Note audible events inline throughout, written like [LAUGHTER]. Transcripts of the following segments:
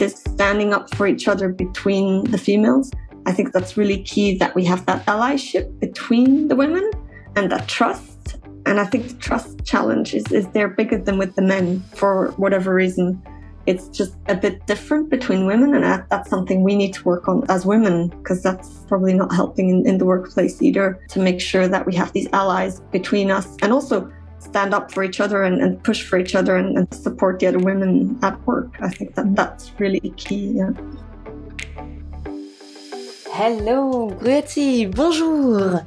this standing up for each other between the females. I think that's really key that we have that allyship between the women and that trust. And I think the trust challenge is, is there bigger than with the men for whatever reason. It's just a bit different between women, and that, that's something we need to work on as women because that's probably not helping in, in the workplace either to make sure that we have these allies between us and also stand up for each other and, and push for each other and, and, support the other women at work. I think that that's really key. Yeah. Hello, grüezi, bonjour.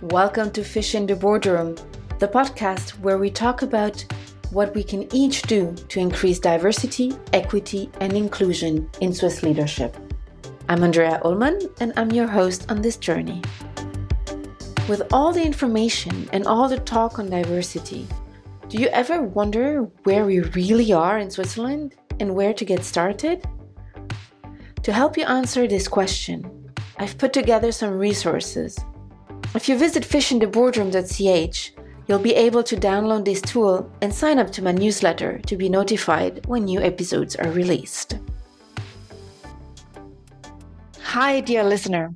Welcome to Fish in the Boardroom, the podcast where we talk about what we can each do to increase diversity, equity, and inclusion in Swiss leadership. I'm Andrea Ullmann, and I'm your host on this journey. With all the information and all the talk on diversity, do you ever wonder where we really are in Switzerland and where to get started? To help you answer this question, I've put together some resources. If you visit fishintheboardroom.ch, you'll be able to download this tool and sign up to my newsletter to be notified when new episodes are released. Hi, dear listener.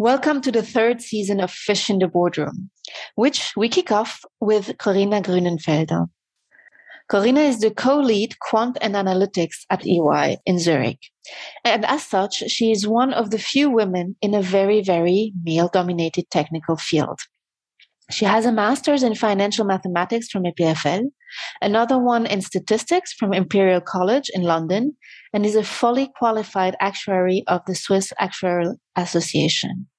Welcome to the third season of Fish in the Boardroom, which we kick off with Corinna Grünenfelder. Corinna is the co-lead quant and analytics at EY in Zurich. And as such, she is one of the few women in a very, very male dominated technical field. She has a master's in financial mathematics from EPFL, another one in statistics from Imperial College in London, and is a fully qualified actuary of the Swiss Actuarial Association.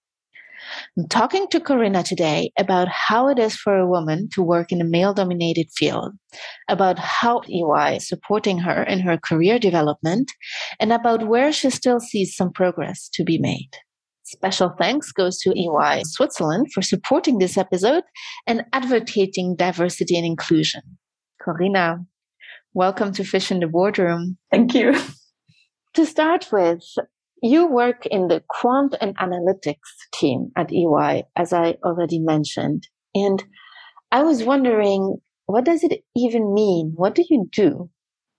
I'm talking to Corinna today about how it is for a woman to work in a male dominated field, about how EY is supporting her in her career development, and about where she still sees some progress to be made. Special thanks goes to EY Switzerland for supporting this episode and advocating diversity and inclusion. Corinna, welcome to Fish in the Boardroom. Thank you. To start with, you work in the quant and analytics team at EY, as I already mentioned. And I was wondering, what does it even mean? What do you do?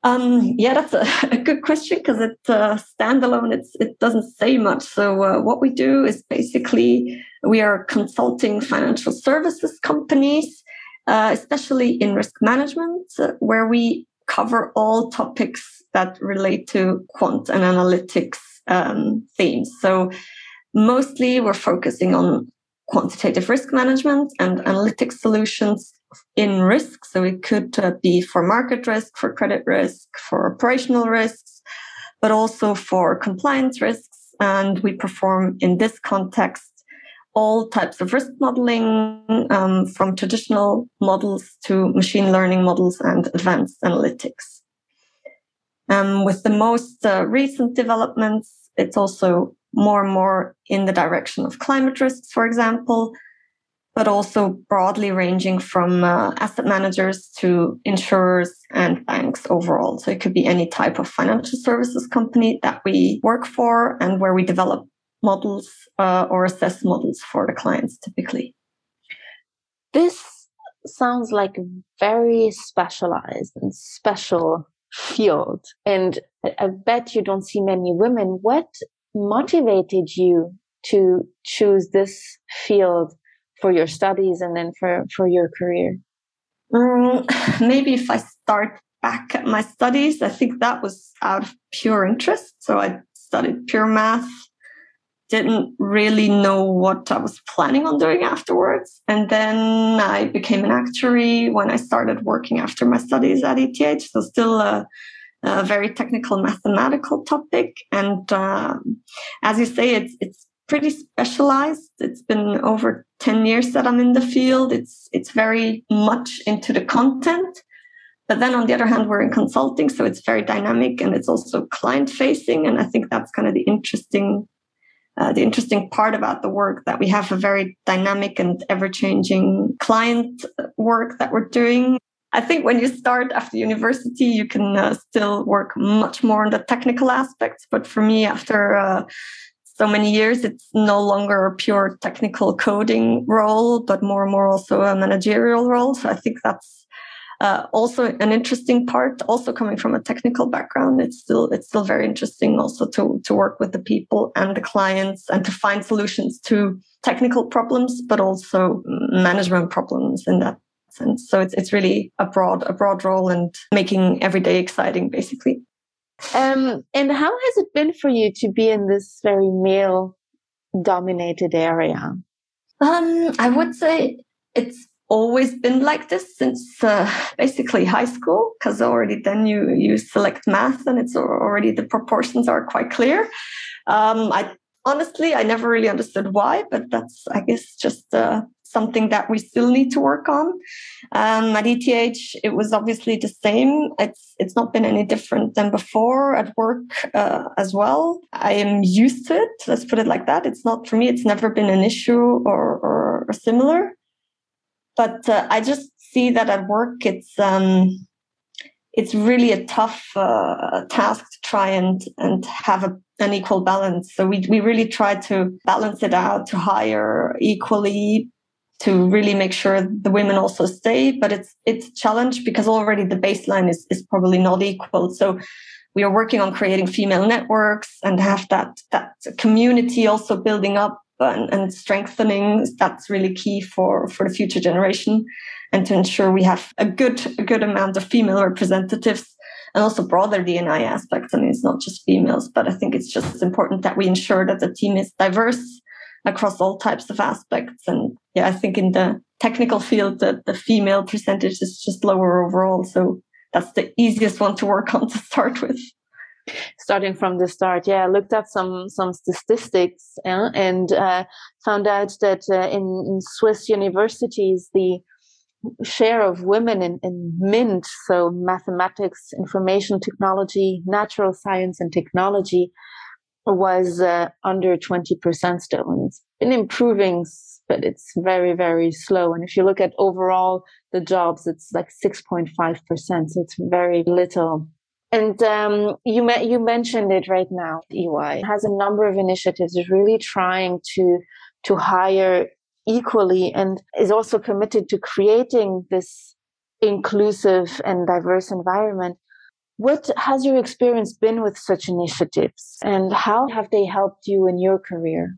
Um, yeah, that's a, [LAUGHS] a good question because it uh, standalone. It's it doesn't say much. So uh, what we do is basically we are consulting financial services companies, uh, especially in risk management, where we cover all topics that relate to quant and analytics um, themes. So mostly we're focusing on quantitative risk management and analytics solutions in risk. So it could uh, be for market risk, for credit risk, for operational risks, but also for compliance risks. And we perform in this context all types of risk modeling um, from traditional models to machine learning models and advanced analytics. Um, with the most uh, recent developments, it's also more and more in the direction of climate risks, for example, but also broadly ranging from uh, asset managers to insurers and banks overall. So it could be any type of financial services company that we work for and where we develop models uh, or assess models for the clients typically. This sounds like very specialized and special field. And I bet you don't see many women. What motivated you to choose this field for your studies and then for, for your career? Um, [LAUGHS] maybe if I start back at my studies, I think that was out of pure interest. So I studied pure math, didn't really know what I was planning on doing afterwards. And then I became an actuary when I started working after my studies at ETH. So still a, a very technical mathematical topic. And um, as you say, it's it's pretty specialized. It's been over 10 years that I'm in the field. It's it's very much into the content. But then on the other hand, we're in consulting, so it's very dynamic and it's also client facing. And I think that's kind of the interesting uh, the interesting part about the work that we have a very dynamic and ever changing client work that we're doing. I think when you start after university, you can uh, still work much more on the technical aspects. But for me, after uh, so many years, it's no longer a pure technical coding role, but more and more also a managerial role. So I think that's uh, also an interesting part. Also coming from a technical background, it's still it's still very interesting also to to work with the people and the clients and to find solutions to technical problems, but also management problems in that sense. So it's it's really a broad a broad role and making every day exciting, basically. Um, and how has it been for you to be in this very male dominated area? Um, I would say it's always been like this since uh, basically high school because already then you you select math and it's already the proportions are quite clear. Um, i honestly i never really understood why but that's i guess just uh, something that we still need to work on. Um, at eth it was obviously the same. It's it's not been any different than before at work uh, as well. I am used to it let's put it like that. It's not for me it's never been an issue or, or, or similar but uh, I just see that at work it's um, it's really a tough uh, task to try and and have a, an equal balance. So we we really try to balance it out to hire equally to really make sure the women also stay. But it's it's a challenge because already the baseline is is probably not equal. So we are working on creating female networks and have that that community also building up and, and strengthening that's really key for for the future generation and to ensure we have a good a good amount of female representatives and also broader DNI aspects. I mean, it's not just females, but I think it's just important that we ensure that the team is diverse across all types of aspects. And yeah, I think in the technical field, the, the female percentage is just lower overall. So that's the easiest one to work on to start with starting from the start. Yeah i looked at some some statistics uh, and uh, found out that uh, in, in, swiss universities the share of women in, in mint so mathematics information technology natural science and technology was uh, under 20% still. And it's been improving but it's very very slow. And if you look at overall the jobs it's like 6.5% so it's very little and um, you you mentioned it right now. EY has a number of initiatives, really trying to to hire equally, and is also committed to creating this inclusive and diverse environment. What has your experience been with such initiatives, and how have they helped you in your career?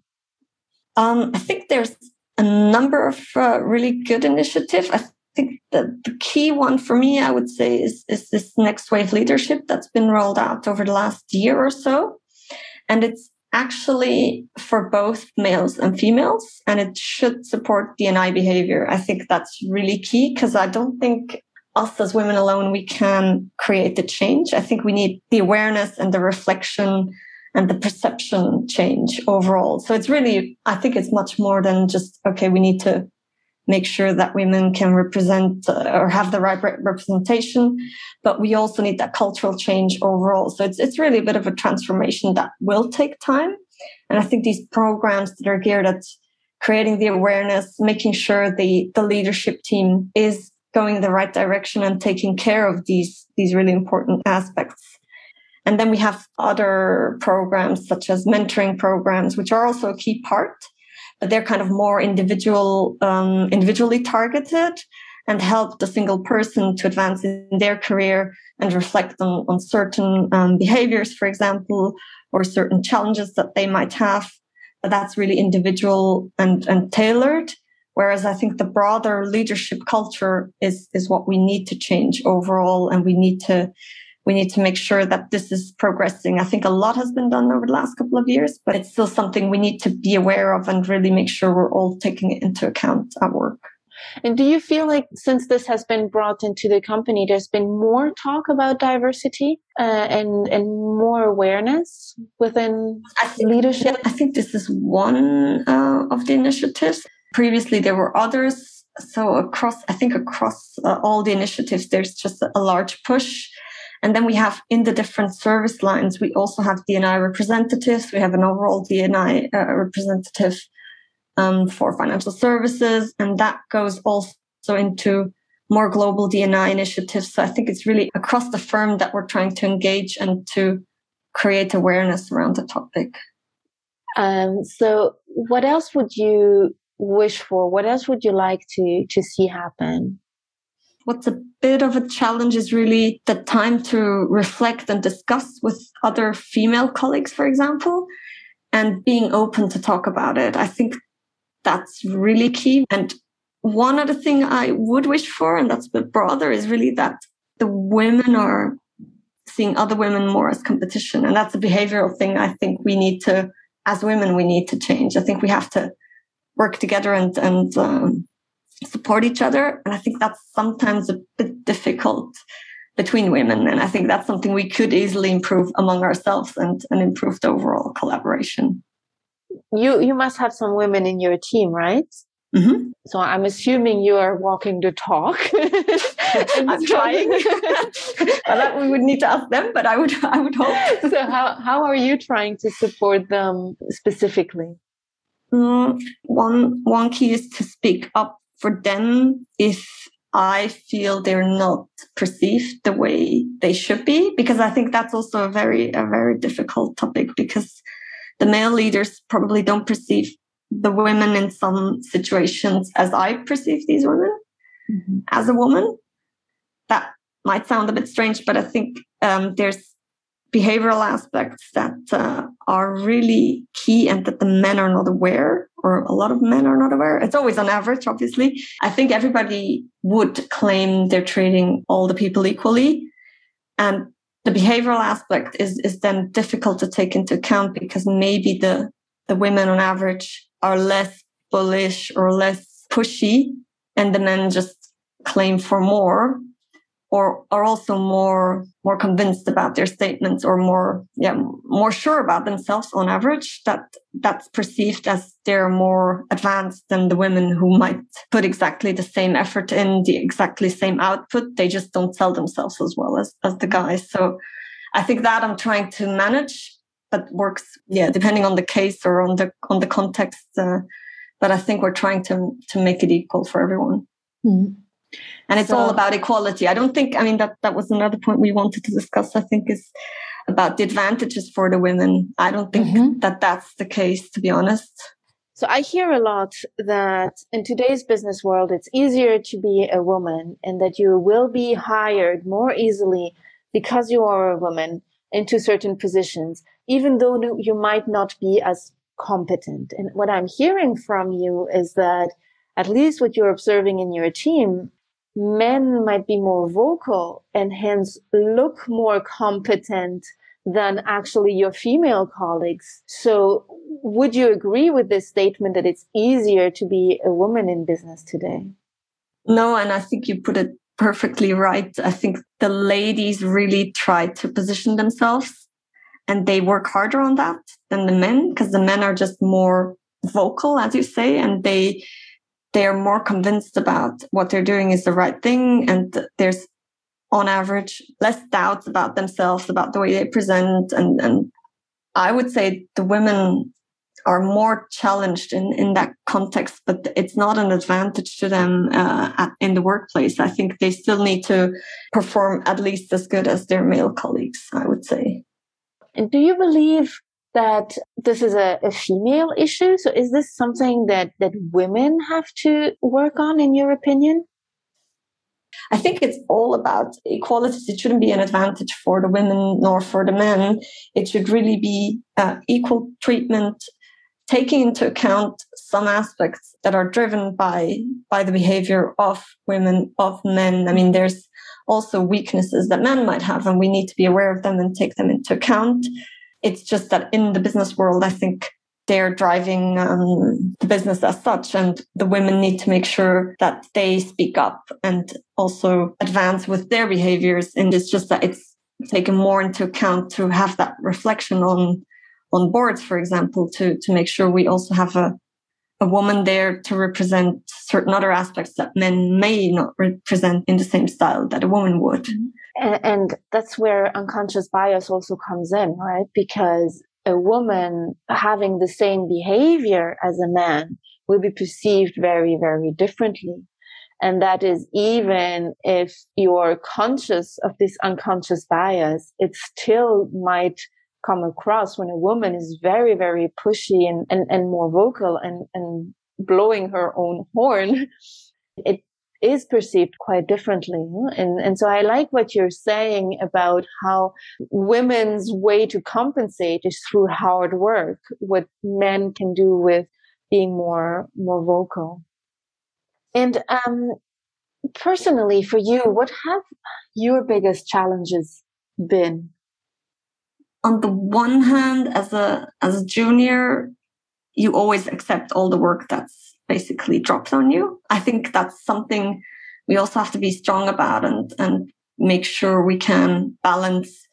Um, I think there's a number of uh, really good initiatives. I think the, the key one for me, I would say, is, is this next wave leadership that's been rolled out over the last year or so. And it's actually for both males and females, and it should support DNI behavior. I think that's really key because I don't think us as women alone, we can create the change. I think we need the awareness and the reflection and the perception change overall. So it's really, I think it's much more than just, okay, we need to make sure that women can represent uh, or have the right re- representation. But we also need that cultural change overall. So it's, it's really a bit of a transformation that will take time. And I think these programs that are geared at creating the awareness, making sure the, the leadership team is going the right direction and taking care of these, these really important aspects. And then we have other programs such as mentoring programs, which are also a key part but they're kind of more individual, um, individually targeted and help the single person to advance in their career and reflect on, on certain um, behaviors, for example, or certain challenges that they might have. But that's really individual and, and tailored. Whereas I think the broader leadership culture is, is what we need to change overall. And we need to we need to make sure that this is progressing. I think a lot has been done over the last couple of years, but it's still something we need to be aware of and really make sure we're all taking it into account at work. And do you feel like since this has been brought into the company, there's been more talk about diversity uh, and and more awareness within think, leadership? I think this is one uh, of the initiatives. Previously, there were others. So across, I think across uh, all the initiatives, there's just a large push and then we have in the different service lines, we also have DNI representatives. We have an overall DNI uh, representative um, for financial services, and that goes also into more global DNI initiatives. So I think it's really across the firm that we're trying to engage and to create awareness around the topic. Um, so, what else would you wish for? What else would you like to to see happen? What's a bit of a challenge is really the time to reflect and discuss with other female colleagues, for example, and being open to talk about it. I think that's really key. And one other thing I would wish for, and that's a bit broader, is really that the women are seeing other women more as competition. And that's a behavioral thing I think we need to, as women, we need to change. I think we have to work together and, and um, support each other. And I think that's sometimes a bit difficult between women. And I think that's something we could easily improve among ourselves and, and improve the overall collaboration. You you must have some women in your team, right? Mm-hmm. So I'm assuming you are walking the talk. [LAUGHS] I'm trying. [LAUGHS] well, that we would need to ask them, but I would I would hope. so how how are you trying to support them specifically? Mm, one one key is to speak up for them if I feel they're not perceived the way they should be, because I think that's also a very a very difficult topic because the male leaders probably don't perceive the women in some situations as I perceive these women mm-hmm. as a woman. That might sound a bit strange, but I think um, there's behavioral aspects that uh, are really key and that the men are not aware, or a lot of men are not aware. It's always on average, obviously. I think everybody would claim they're treating all the people equally. And the behavioral aspect is, is then difficult to take into account because maybe the, the women on average are less bullish or less pushy and the men just claim for more or are also more more convinced about their statements or more yeah more sure about themselves on average that that's perceived as they're more advanced than the women who might put exactly the same effort in the exactly same output. They just don't sell themselves as well as as the guys. So i think that i'm trying to manage but works yeah depending on the case or on the on the context uh, but i think we're trying to to make it equal for everyone. Mm. And it's so, all about equality i don't think i mean that that was another point we wanted to discuss i think is about the advantages for the women i don't think mm-hmm. that that's the case to be honest so I hear a lot that in today's business world, it's easier to be a woman and that you will be hired more easily because you are a woman into certain positions even though you might not be as competent. And what I'm hearing from you is that at least what you're observing in your team, men might be more vocal and hence look more competent than actually your female colleagues. So would you agree with this statement that it's easier to be a woman in business today? No, and I think you put it perfectly right. I think the ladies really try to position themselves and they work harder on that than the men because the men are just more vocal as you say and they they are more convinced about what they're doing is the right thing and there's on average less doubts about themselves about the way they present and and i would say the women are more challenged in in that context but it's not an advantage to them uh, at, in the workplace. I think they still need to perform at least as good as their male colleagues i would say. And do you believe that this is a, a, female issue? So is this something that, that women have to work on, in your opinion? I think it's all about equality. It shouldn't be an advantage for the women nor for the men. It should really be uh, equal treatment, taking into account some aspects that are driven by by the behavior of women, of men. I mean, there's also weaknesses that men might have, and we need to be aware of them and take them into account. It's just that in the business world, I think they're driving um, the business as such, and the women need to make sure that they speak up and also advance with their behaviors. And it's just that it's taken more into account to have that reflection on on boards, for example, to to make sure we also have a a woman there to represent certain other aspects that men may not represent in the same style that a woman would. And, that's where unconscious bias also comes in, right? Because a woman having the same behavior as a man will be perceived very, very differently. And that is even if you're conscious of this unconscious bias, it still might come across when a woman is very, very pushy and, and, and more vocal and, and blowing her own horn. [LAUGHS] It, is perceived quite differently. And, and so I like what you're saying about how women's way to compensate is through hard work, what men can do with being more, more vocal. And, um, personally for you, what have your biggest challenges been? On the one hand, as a, as a junior, you always accept all the work that's basically drops on you. I think that's something we also have to be strong about and, and make sure we can balance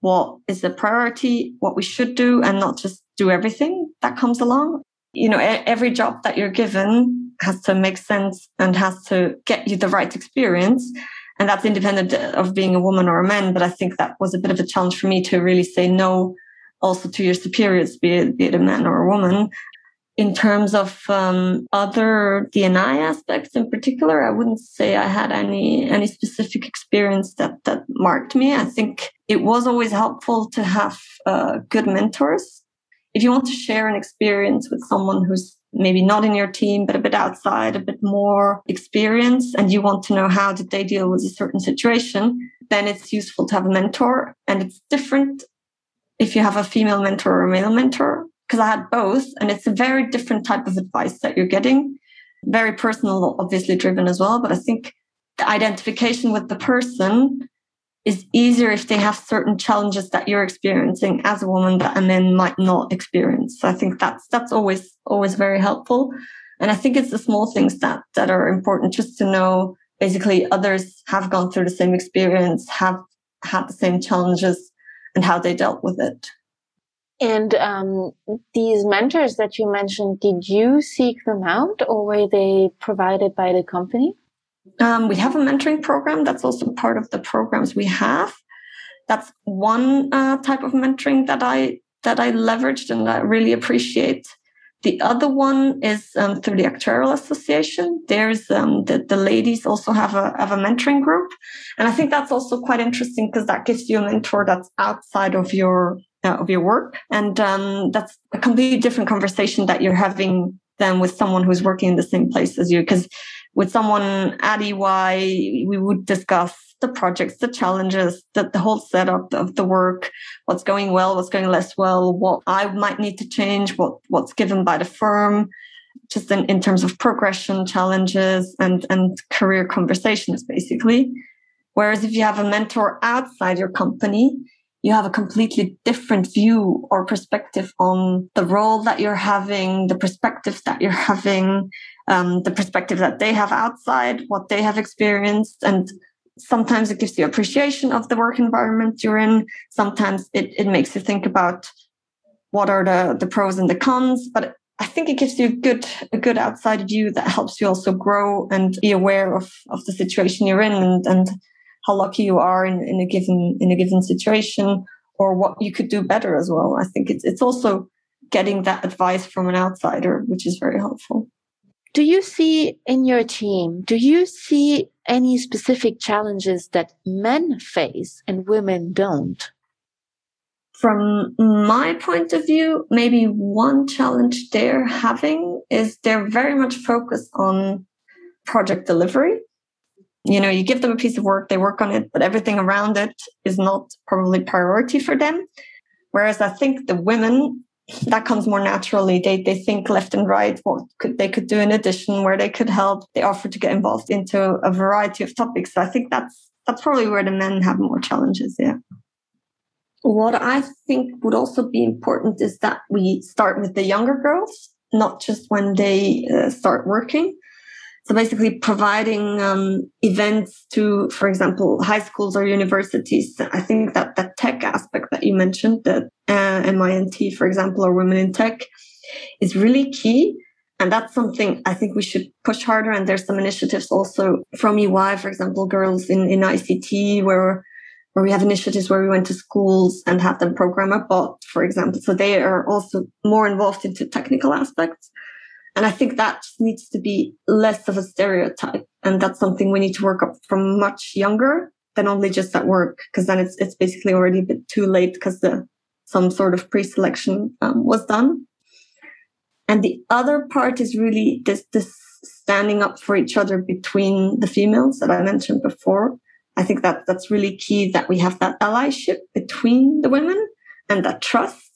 what is the priority, what we should do, and not just do everything that comes along. You know, every job that you're given has to make sense and has to get you the right experience. And that's independent of being a woman or a man. But I think that was a bit of a challenge for me to really say no also to your superiors, be it, be it a man or a woman. In terms of um, other DNI aspects in particular, I wouldn't say I had any any specific experience that that marked me. I think it was always helpful to have uh, good mentors. If you want to share an experience with someone who's maybe not in your team, but a bit outside, a bit more experience, and you want to know how did they deal with a certain situation, then it's useful to have a mentor. And it's different if you have a female mentor or a male mentor, because I had both, and it's a very different type of advice that you're getting. Very personal, obviously driven as well, but I think the identification with the person is easier if they have certain challenges that you're experiencing as a woman that a man might not experience. So I think that's that's always always very helpful. And I think it's the small things that that are important just to know basically others have gone through the same experience, have had the same challenges and how they dealt with it. And um, these mentors that you mentioned, did you seek them out or were they provided by the company? Um, we have a mentoring program that's also part of the programs we have. That's one uh, type of mentoring that I that I leveraged and I really appreciate. The other one is um, through the Actuarial Association. There's um, the, the ladies also have a have a mentoring group, and I think that's also quite interesting because that gives you a mentor that's outside of your uh, of your work, and um, that's a completely different conversation that you're having than with someone who's working in the same place as you. Because with someone at EY, we would discuss the projects, the challenges, the, the whole setup of the work, what's going well, what's going less well, what I might need to change, what what's given by the firm, just in, in terms of progression challenges and, and career conversations, basically. Whereas if you have a mentor outside your company, you have a completely different view or perspective on the role that you're having, the perspectives that you're having, um, the perspective that they have outside, what they have experienced. And sometimes it gives you appreciation of the work environment you're in. Sometimes it, it makes you think about what are the, the pros and the cons. But I think it gives you a good a good outside view that helps you also grow and be aware of, of the situation you're in and, and how lucky you are in, in a given in a given situation or what you could do better as well. I think it's it's also getting that advice from an outsider, which is very helpful. Do you see in your team, do you see any specific challenges that men face and women don't? From my point of view, maybe one challenge they're having is they're very much focused on project delivery you know you give them a piece of work they work on it but everything around it is not probably priority for them. Whereas i think the women that comes more naturally. They they think left and right what could they could do in addition where they could help. They offer to get involved into a variety of topics. So i think that's that's probably where the men have more challenges yeah. What i think would also be important is that we start with the younger girls not just when they uh, start working so basically providing um, events to, for example, high schools or universities. I think that that tech aspect that you mentioned, that uh, MINT, for example, or Women in Tech, is really key. And that's something I think we should push harder. And there's some initiatives also from EY, for example, girls in, in ICT, where where we have initiatives where we went to schools and have them program a bot, for example. So they are also more involved into technical aspects. And I think that needs to be less of a stereotype. And that's something we need to work up from much younger than only just at work. Cause then it's, it's basically already a bit too late because the, some sort of pre-selection um, was done. And the other part is really this, this standing up for each other between the females that I mentioned before. I think that that's really key that we have that allyship between the women and that trust.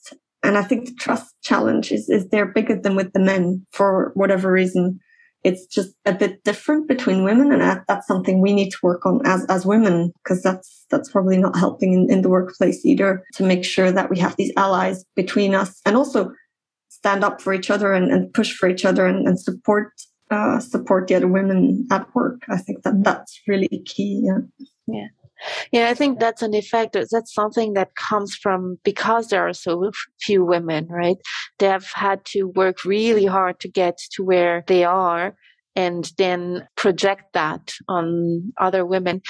And I think the trust challenge is, is there bigger than with the men for whatever reason. It's just a bit different between women. And that, that's something we need to work on as, as women, because that's, that's probably not helping in, in the workplace either to make sure that we have these allies between us and also stand up for each other and, and push for each other and, and support uh, support the other women at work. I think that that's really key. Yeah. Yeah. Yeah, I think that's an effect. Uh, that's something that comes from because there are so few women, right? They have had to work really hard to get to where they are and then project that on other women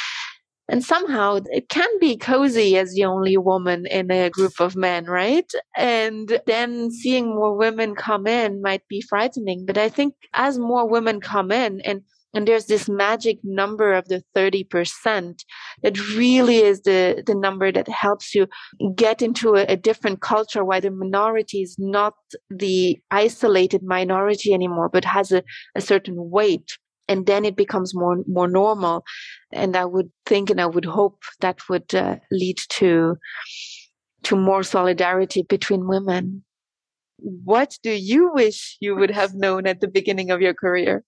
and somehow it can be cozy as the only woman in a group of men, right? And then seeing more women come in might be frightening. But I think as more women come in and and there's this magic number of the 30% that really is the, the number that helps you get into a, a different culture where the minority is not the isolated minority anymore, but has a, a certain weight. And then it becomes more more normal. And i would think and i would hope that would uh, lead to to more solidarity between women. What do you wish you would have known at the beginning of your career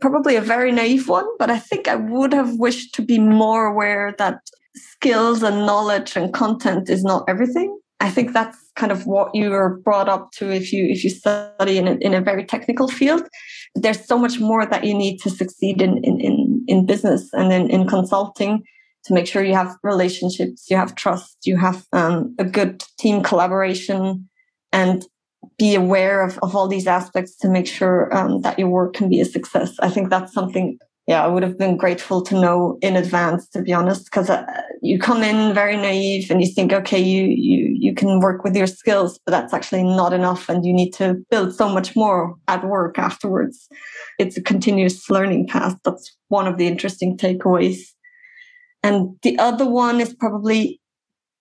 probably a very naive one but i think i would have wished to be more aware that skills and knowledge and content is not everything I think that's kind of what you are brought up to if you if you study in a, in a very technical field. There's so much more that you need to succeed in in in, in business and in, in consulting to make sure you have relationships, you have trust, you have um, a good team collaboration, and be aware of, of all these aspects to make sure um, that your work can be a success. I think that's something yeah, I would have been grateful to know in advance, to be honest, because uh, you come in very naive and you think, okay, you you you can work with your skills, but that's actually not enough, and you need to build so much more at work afterwards. It's a continuous learning path. That's one of the interesting takeaways. And the other one is probably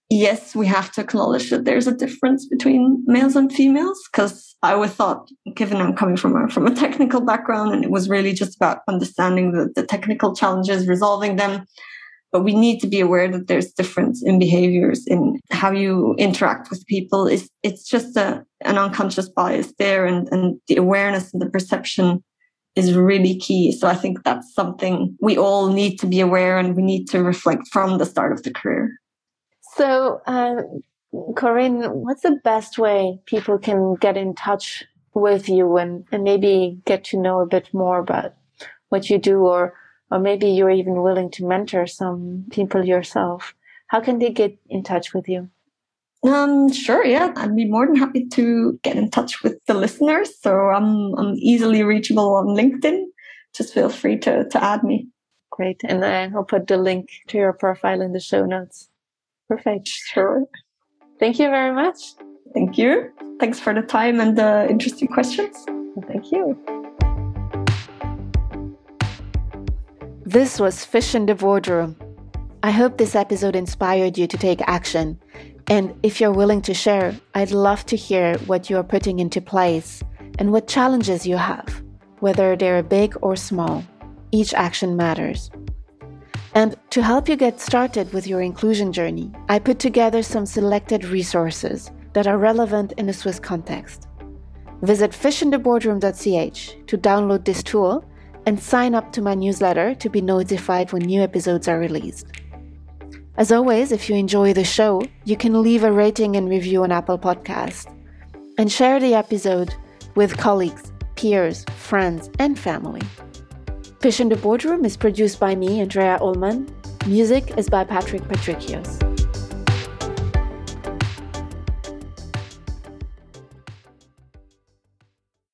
yes, we have to acknowledge that there's a difference between males and females because I always thought, given I'm coming from a from a technical background, and it was really just about understanding the, the technical challenges, resolving them. But we need to be aware that there's difference in behaviors in how you interact with people. It's it's just a, an unconscious bias there, and, and the awareness and the perception is really key. So I think that's something we all need to be aware and we need to reflect from the start of the career. So, um, Corinne, what's the best way people can get in touch with you and, and maybe get to know a bit more about what you do, or or maybe you're even willing to mentor some people yourself? How can they get in touch with you? Um, sure, yeah, I'd be more than happy to get in touch with the listeners. So I'm I'm easily reachable on LinkedIn. Just feel free to to add me. Great, and I'll put the link to your profile in the show notes. Perfect. Sure. Thank you very much. Thank you. Thanks for the time and the interesting questions. Thank you. This was Fish in the Boardroom. I hope this episode inspired you to take action. And if you're willing to share, I'd love to hear what you are putting into place and what challenges you have, whether they're big or small. Each action matters. And to help you get started with your inclusion journey, I put together some selected resources that are relevant in a Swiss context. Visit fishintheboardroom.ch to download this tool and sign up to my newsletter to be notified when new episodes are released. As always, if you enjoy the show, you can leave a rating and review on Apple Podcast and share the episode with colleagues, peers, friends, and family. Fish in the Boardroom is produced by me, Andrea Ullman. Music is by Patrick Patricios.